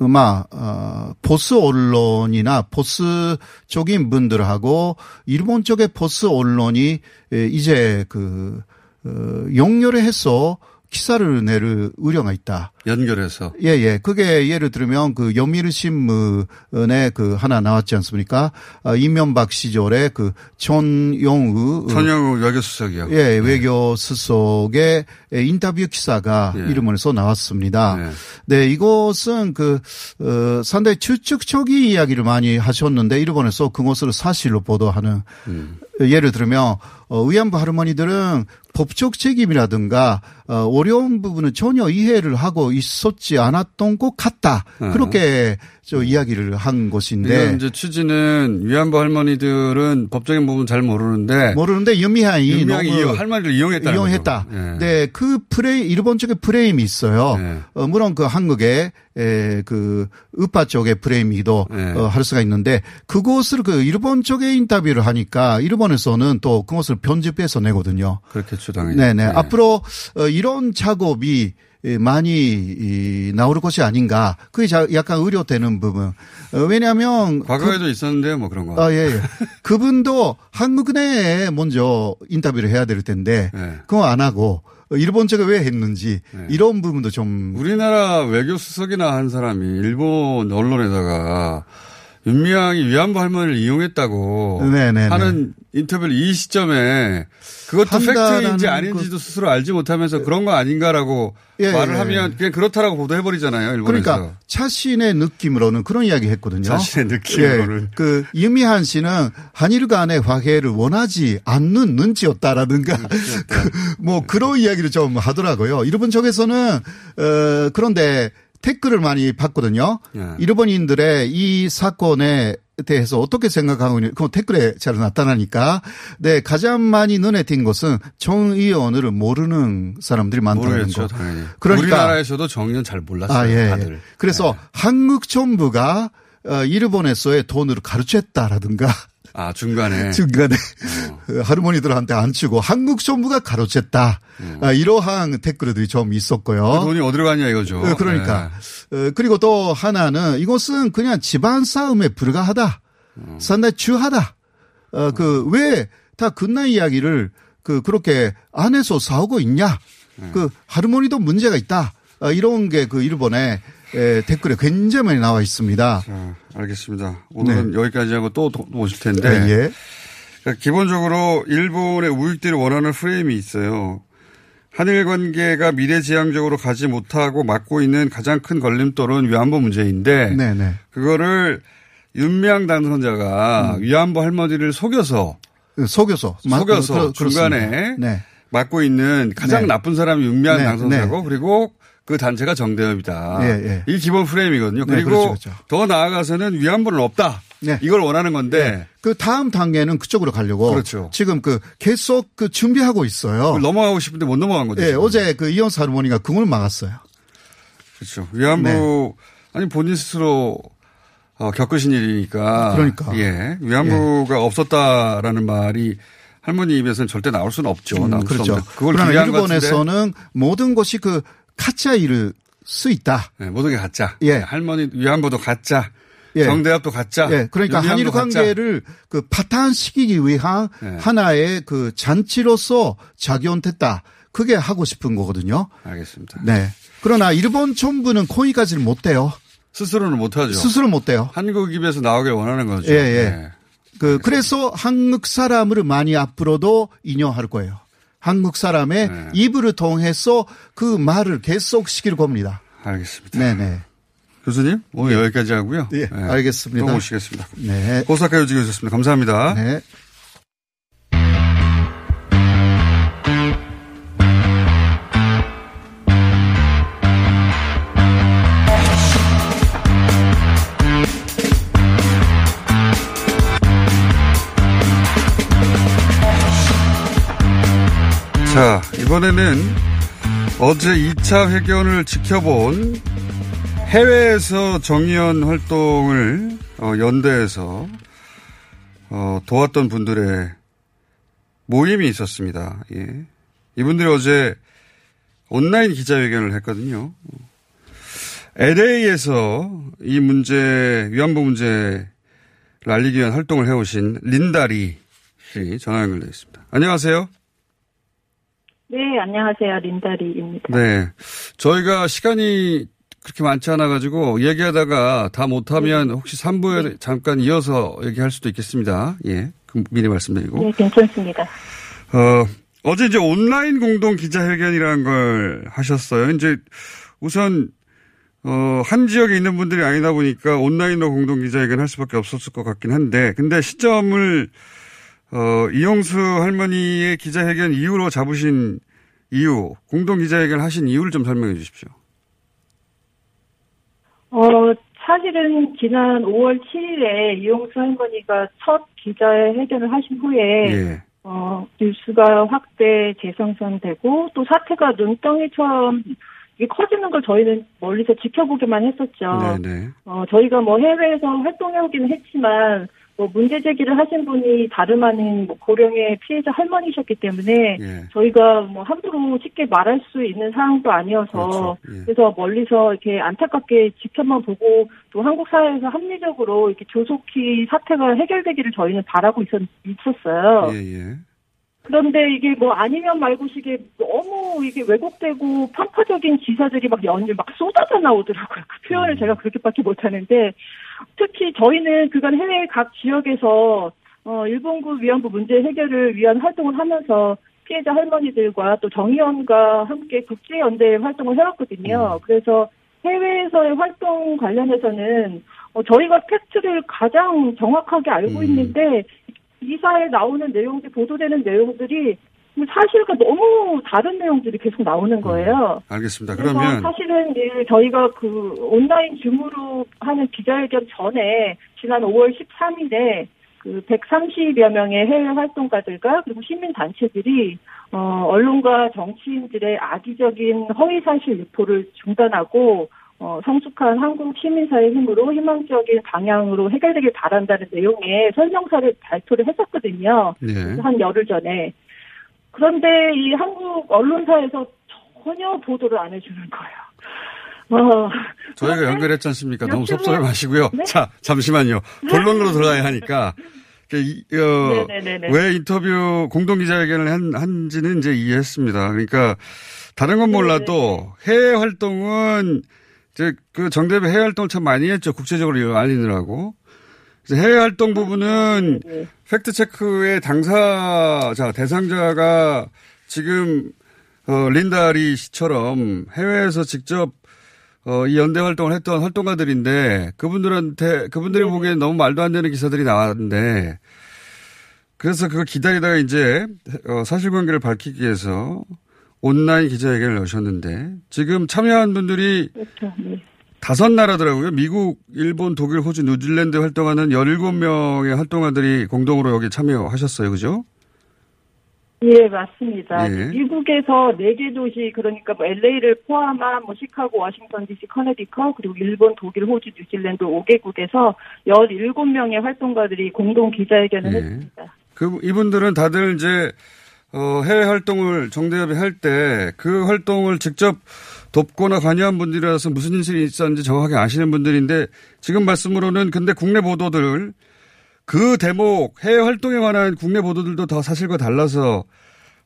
음악, 어, 보스 언론이나 보스 쪽인 분들하고 일본 쪽의 보스 언론이 에, 이제 그, 어, 용렬을 해서 기사를 내를 우려가 있다. 연결해서. 예, 예. 그게 예를 들면 그 yomiuri 신문에 그 하나 나왔지 않습니까? 아, 이명박 시절에 그 전용우. 전용우 외교수석이요. 예, 외교수석의 인터뷰 기사가 예. 이름을 써 나왔습니다. 네, 이것은 그, 어, 상당히 추측적인 이야기를 많이 하셨는데 일본에서 그것을 사실로 보도하는 음. 예를 들면 어, 위안부 할머니들은 법적 책임이라든가 어, 어려운 부분은 전혀 이해를 하고 있었지 않았던 것 같다. 어. 그렇게 저 이야기를 한 것인데 이제 취지는 위안부 할머니들은 법적인 부분 잘 모르는데 모르는데 너무 이용- 할머니를 이용했다. 거죠. 예. 네, 그 프레임 일본 쪽의 프레임이 있어요. 네. 어, 물론 그 한국의 에, 그 우파 쪽의 프레임이기도 네. 어, 할 수가 있는데 그것을 그 일본 쪽에 인터뷰를 하니까 일본에서는 또 그것을 편집해서 내거든요. 그렇겠죠, 당연히. 네네. 예. 앞으로 어, 이런 작업이 예, 많이 이, 나올 것이 아닌가. 그게 자- 약간 의료되는 부분. 어, 왜냐하면 과거에도 있었는데 뭐 그런 거. 아, 예, 예. 그분도 한국 내에 먼저 인터뷰를 해야 될 텐데, 네. 그거 안 하고, 일본 쪽에 왜 했는지, 이런 부분도 좀. 우리나라 외교 수석이나 한 사람이 일본 언론에다가 윤미향이 위안부 할머니를 이용했다고 네네네. 하는 인터뷰를 이 시점에 그것도 팩트인지 아닌지도 스스로 알지 못하면서 그런 거 아닌가라고 예, 말을 예. 하면 그냥 그렇다라고 보도해버리잖아요. 일본에서. 그러니까 자신의 느낌으로는 그런 이야기 했거든요. 자신의 느낌으로는. 예, 그 유미한 씨는 한일 간의 화해를 원하지 않는 눈치였다라든가. 그, 뭐 그런 이야기를 좀 하더라고요. 일본 쪽에서는 어 그런데 댓글을 많이 봤거든요. 예. 일본인들의 이 사건에 대해서 어떻게 생각하고 있는 그 댓글에 잘 나타나니까 네 가장 많이 눈에 띈 것은 정 의원을 모르는 사람들이 많다는 모르겠죠, 거. 당연히. 그러니까 우리나라에서도 정의는 잘 몰랐어요. 아, 예. 다들. 그래서 한국 정부가 어, 일본에서의 돈을 가르쳤다라든가 아, 중간에. 중간에 할머니들한테 안 치고 한국 정부가 가로챘다. 아, 이러한 댓글들이 좀 있었고요. 음. 그 돈이 어디로 가냐 이거죠. 어, 그러니까. 네. 어, 그리고 또 하나는 이것은 그냥 집안 싸움에 불과하다. 음. 상당히 주하다. 어, 그, 왜다 끝난 이야기를 그, 그렇게 안에서 싸우고 있냐. 네. 그, 할머니도 문제가 있다. 어, 이런 게 그 일본에 에, 댓글에 굉장히 많이 나와 있습니다. 자, 알겠습니다. 오늘은 여기까지 하고 또, 또 오실 텐데. 네, 예. 그러니까 기본적으로 일본의 우익들이 원하는 프레임이 있어요. 한일 관계가 미래지향적으로 가지 못하고 막고 있는 가장 큰 걸림돌은 위안부 문제인데 네네. 그거를 윤미향 당선자가 위안부 할머니를 속여서 속여서 마- 속여서 그렇- 중간에. 네. 맡고 있는 가장 네. 나쁜 사람이 윤미향 네, 당선자고 그리고 그 단체가 정대협이다. 예, 예. 이게 기본 프레임이거든요. 네, 그리고 그렇죠, 그렇죠. 더 나아가서는 위안부는 없다. 네. 이걸 원하는 건데 그 다음 단계는 그쪽으로 가려고 그렇죠. 지금 그 계속 그 준비하고 있어요. 넘어가고 싶은데 못 넘어간 거죠. 예, 지금. 어제 그 이현수 할머니가 그걸 막았어요. 그렇죠. 위안부 네. 아니 본인 스스로 어, 겪으신 일이니까. 그러니까. 예. 위안부가 없었다라는 말이 할머니 입에서는 절대 나올 수는 없죠. 음, 나올 수 그렇죠. 그걸 그러나. 일본에서는 모든 것이 그 가짜 일을 수 있다. 네, 모든 게 가짜. 예. 할머니 위안부도 가짜. 예. 정대합도 가짜. 예, 그러니까 한일 가짜. 관계를 그 파탄시키기 위한 네. 하나의 그 잔치로서 작용됐다. 그게 하고 싶은 거거든요. 알겠습니다. 네. 그러나 일본 정부는 거기까지는 못 돼요. 스스로는 못 하죠. 스스로 못 돼요. 한국 입에서 나오길 원하는 거죠. 예, 예. 네. 그 그래서 한국 사람을 많이 앞으로도 인용할 거예요. 한국 사람의 네. 입을 통해서 그 말을 계속 시킬 겁니다. 알겠습니다. 네네. 교수님 오늘 여기까지 하고요. 예, 네. 알겠습니다. 또 모시겠습니다. 네. 고사카 요직이셨습니다. 감사합니다. 네. 자, 이번에는 어제 2차 회견을 지켜본 해외에서 정의연 활동을 어, 연대에서 어, 도왔던 분들의 모임이 있었습니다. 예. 이분들이 어제 온라인 기자회견을 했거든요. LA에서 이 문제, 위안부 문제를 알리기 위한 활동을 해오신 린다리 씨 전화 연결되어 있습니다. 안녕하세요. 네, 안녕하세요. 린다리입니다. 네. 저희가 시간이 그렇게 많지 않아 가지고 얘기하다가 다 못하면 혹시 3부에 잠깐 이어서 얘기할 수도 있겠습니다. 예. 그 미리 말씀드리고. 네, 괜찮습니다. 어, 어제 이제 온라인 공동 기자회견이라는 걸 하셨어요. 이제 우선 어, 한 지역에 있는 분들이 아니다 보니까 온라인으로 공동 기자회견 할 수밖에 없었을 것 같긴 한데, 근데 시점을 어, 이용수 할머니의 기자회견 이후로 잡으신 이유, 공동 기자회견 하신 이유를 좀 설명해 주십시오. 어, 사실은 지난 5월 7일에 이용수 할머니가 첫 기자회견을 하신 후에 예. 어, 뉴스가 확대 재생산되고 또 사태가 눈덩이처럼 커지는 걸 저희는 멀리서 지켜보기만 했었죠. 네네. 어, 저희가 뭐 해외에서 활동해오기는 했지만 뭐 문제 제기를 하신 분이 다름 아닌 뭐 고령의 피해자 할머니셨기 때문에 예. 저희가 뭐 함부로 쉽게 말할 수 있는 상황도 아니어서 그렇죠. 예. 그래서 멀리서 이렇게 안타깝게 지켜만 보고 또 한국 사회에서 합리적으로 이렇게 조속히 사태가 해결되기를 저희는 바라고 있었, 있었어요. 예, 예. 그런데 이게 뭐 아니면 말고식에 너무 이게 왜곡되고 편파적인 기사들이 막 연일 막 쏟아져 나오더라고요. 그 표현을 제가 그렇게밖에 못하는데 특히 저희는 그간 해외 각 지역에서 어 일본군 위안부 문제 해결을 위한 활동을 하면서 피해자 할머니들과 또 정의원과 함께 국제연대 활동을 해왔거든요. 그래서 해외에서의 활동 관련해서는 어, 저희가 팩트를 가장 정확하게 알고 있는데 기사에 나오는 내용들 보도되는 내용들이 사실과 너무 다른 내용들이 계속 나오는 거예요. 알겠습니다. 그래서 그러면 사실은 저희가 그 온라인 줌으로 하는 기자회견 전에 지난 5월 13일에 그 130여 명의 해외 활동가들과 그리고 시민 단체들이 어 언론과 정치인들의 악의적인 허위 사실 유포를 중단하고 어, 성숙한 한국 시민사회 힘으로 희망적인 방향으로 해결되길 바란다는 내용의 설명서를 발표를 했었거든요. 네. 한 열흘 전에. 그런데 이 한국 언론사에서 전혀 보도를 안 해주는 거예요. 어, 저희가 연결했지 않습니까? 너무 섭섭해 마시고요. 네? 자, 잠시만요. 본론으로 들어가야 하니까. 그 이- 어. 왜 인터뷰 공동 기자회견을 한, 한지는 이제 이해했습니다. 그러니까 다른 건 몰라도 해외 활동은 이제 그 정대비 해외 활동을 참 많이 했죠. 국제적으로 알리느라고. 해외 활동 부분은 팩트 체크의 당사자 대상자가 지금 어, 린다리 씨처럼 해외에서 직접 어, 이 연대 활동을 했던 활동가들인데 그분들한테 그분들이 보기엔 너무 말도 안 되는 기사들이 나왔는데 그래서 그거 기다리다가 이제 어, 사실관계를 밝히기 위해서 온라인 기자회견을 여셨는데 지금 참여한 분들이 그렇죠. 네. 다섯 나라더라고요. 미국, 일본, 독일, 호주, 뉴질랜드 활동하는 17명의 활동가들이 공동으로 여기 참여하셨어요. 그죠? 예, 맞습니다. 예. 미국에서 네 개 도시 그러니까 뭐 LA를 포함한 뭐 시카고, 워싱턴 DC, 커네디컷 그리고 일본, 독일, 호주, 뉴질랜드 5개국에서 17명의 활동가들이 공동 기자회견을 예. 했습니다. 그 이분들은 다들 이제 어, 해외 활동을 정대협이 할 때 그 활동을 직접 돕거나 관여한 분들이라서 무슨 일이 있었는지 정확하게 아시는 분들인데 지금 말씀으로는 근데 국내 보도들 그 대목 해외 활동에 관한 국내 보도들도 다 사실과 달라서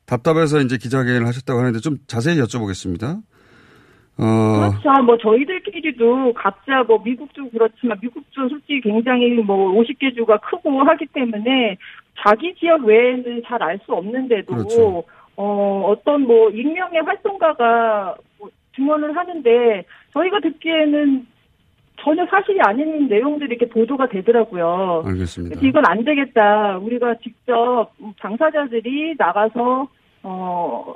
답답해서 이제 기자회견을 하셨다고 하는데 좀 자세히 여쭤보겠습니다. 어, 그렇죠. 뭐 저희들끼리도 각자 뭐 미국도 그렇지만 미국도 솔직히 굉장히 뭐 50개 주가 크고 하기 때문에 자기 지역 외에는 잘 알 수 없는데도 그렇죠. 어 어떤 뭐 익명의 활동가가 뭐 증언을 하는데 저희가 듣기에는 전혀 사실이 아닌 내용들이 이렇게 보도가 되더라고요. 알겠습니다. 이건 안 되겠다. 우리가 직접 당사자들이 나가서 어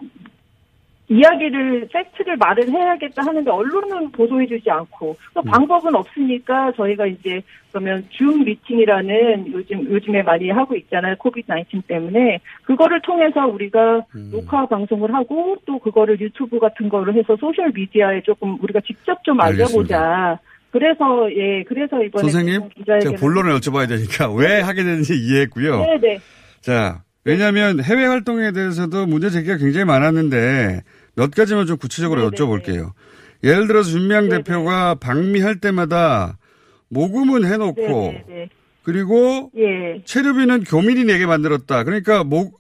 이야기를 팩트를 말을 해야겠다 하는데 언론은 보도해주지 않고 또 방법은 없으니까 저희가 이제 그러면 줌 미팅이라는 요즘 요즘에 많이 하고 있잖아요 COVID 19 때문에. 그거를 통해서 우리가 녹화 방송을 하고 또 그거를 유튜브 같은 거로 해서 소셜 미디어에 조금 우리가 직접 좀 알려보자. 그래서 예 그래서 이번에 선생님 제가 본론을 여쭤봐야 되니까 왜 하게 되는지 이해했고요. 네네. 자, 왜냐하면 해외 활동에 대해서도 문제 제기가 굉장히 많았는데 몇 가지만 좀 구체적으로 여쭤볼게요. 예를 들어서 윤미향 대표가 방미할 때마다 모금은 해놓고 네네네. 그리고 예. 체류비는 교민이 내게 만들었다. 그러니까 모,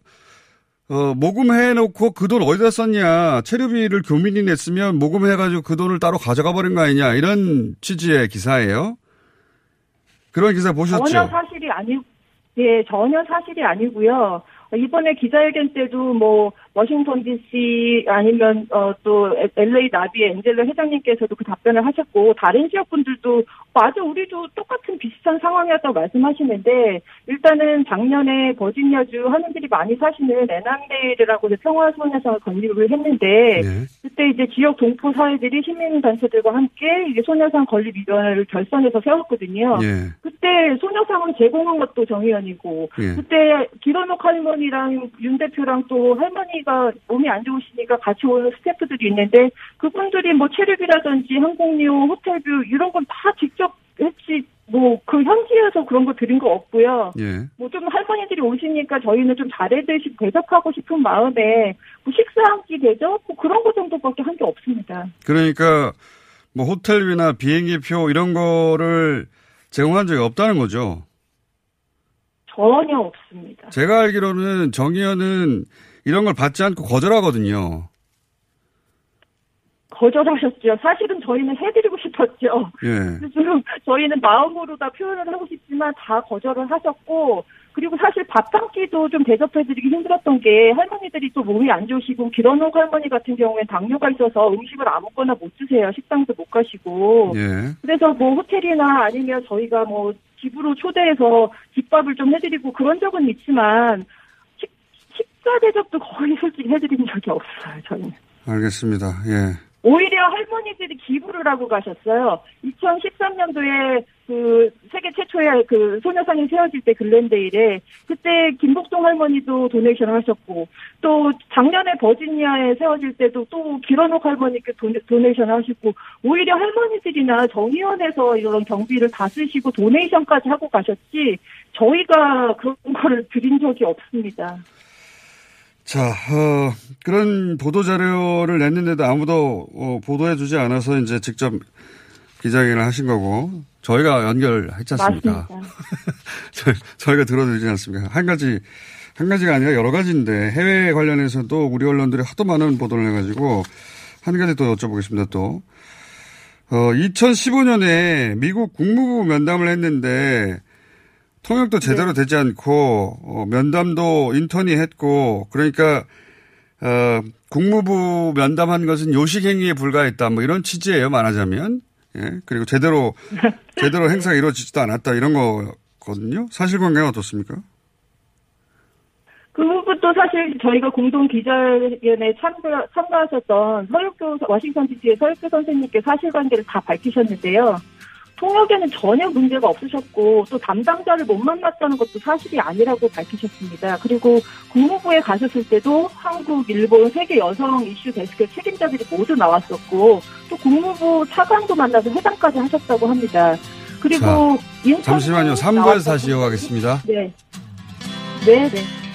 어, 모금해놓고 그 돈 어디다 썼냐. 체류비를 교민이 냈으면 모금해가지고 그 돈을 따로 가져가 버린 거 아니냐. 이런 취지의 기사예요. 그런 기사 보셨죠? 전혀 사실이 아니, 예, 전혀 사실이 아니고요. 이번에 기자회견 때도 뭐 워싱턴 D.C. 아니면 어, 또 LA 나비의 엔젤러 회장님께서도 그 답변을 하셨고 다른 지역 분들도 맞아 우리도 똑같은 비슷한 상황이었다고 말씀하시는데 일단은 작년에 버지니아주 하는들이 많이 사시는 에난데일이라고 평화소녀상을 건립을 했는데 그때 이제 지역 동포 사회들이 시민 단체들과 함께 이게 소녀상 건립 위원회를 결선해서 세웠거든요. 예. 그때 소녀상을 제공한 것도 정의연이고 예. 그때 기런옥 할머니랑 윤 대표랑 또 할머니가 몸이 안 좋으시니까 같이 오는 스태프들이 있는데 그분들이 뭐 체류비라든지 항공료, 호텔비 이런 건 다 직접 했지 뭐그 현지에서 그런 거 드린 거 없고요. 예. 뭐 좀 할머니들이 오시니까 저희는 좀 잘해드시 대접하고 싶은 마음에 뭐 식사 한끼 대접 뭐 그런 거 정도밖에 한 게 없습니다. 그러니까 뭐 호텔비나 비행기표 이런 거를 제공한 적이 없다는 거죠. 전혀 없습니다. 제가 알기로는 정의연은 이런 걸 받지 않고 거절하거든요. 거절하셨죠. 사실은 저희는 해드리고 싶었죠. 예. 좀 저희는 마음으로 다 표현을 하고 싶지만 다 거절을 하셨고 그리고 사실 밥 한 끼도 좀 대접해드리기 힘들었던 게 할머니들이 또 몸이 안 좋으시고 기런옥 할머니 같은 경우엔 당뇨가 있어서 음식을 아무거나 못 드세요. 식당도 못 가시고 예. 그래서 뭐 호텔이나 아니면 저희가 뭐 집으로 초대해서 집밥을 좀 해드리고 그런 적은 있지만 식, 식사 대접도 거의 솔직히 해드린 적이 없어요. 저희는. 알겠습니다. 예. 오히려 할머니들이 기부를 하고 가셨어요. 2013년도에 그 세계 최초의 그 소녀상이 세워질 때 글렌데일에 그때 김복동 할머니도 도네이션을 하셨고 또 작년에 버지니아에 세워질 때도 또 기런옥 할머니께 도, 도네이션을 하셨고 오히려 할머니들이나 정의원에서 이런 경비를 다 쓰시고 도네이션까지 하고 가셨지 저희가 그런 거를 드린 적이 없습니다. 자, 어, 그런 보도 자료를 냈는데도 아무도 어, 보도해 주지 않아서 이제 직접 기자회견을 하신 거고, 저희가 연결했지 않습니까? 저희, 저희가 들어드리지 않습니까? 한 가지, 한 가지가 아니라 여러 가지인데, 해외 관련해서도 우리 언론들이 하도 많은 보도를 해가지고, 한 가지 또 여쭤보겠습니다, 또. 어, 2015년에 미국 국무부 면담을 했는데, 통역도 제대로 되지 않고 어, 면담도 인턴이 했고 그러니까 어, 국무부 면담한 것은 요식 행위에 불과했다. 뭐 이런 취지예요 말하자면. 예 그리고 제대로 제대로 행사가 이루어지지도 않았다. 이런 거거든요. 사실관계는 어떻습니까? 그 부분도 사실 저희가 공동 기자회견에 참가, 참가하셨던 서육교 워싱턴 DC의 서육교 선생님께 사실관계를 다 밝히셨는데요. 통역에는 전혀 문제가 없으셨고 또 담당자를 못 만났다는 것도 사실이 아니라고 밝히셨습니다. 그리고 국무부에 가셨을 때도 한국, 일본, 세계 여성 이슈 데스크 책임자들이 모두 나왔었고 또 국무부 차관도 만나서 회담까지 하셨다고 합니다. 그리고 자, 잠시만요. 3부에서 다시 이어가겠습니다. 네. 네, 네.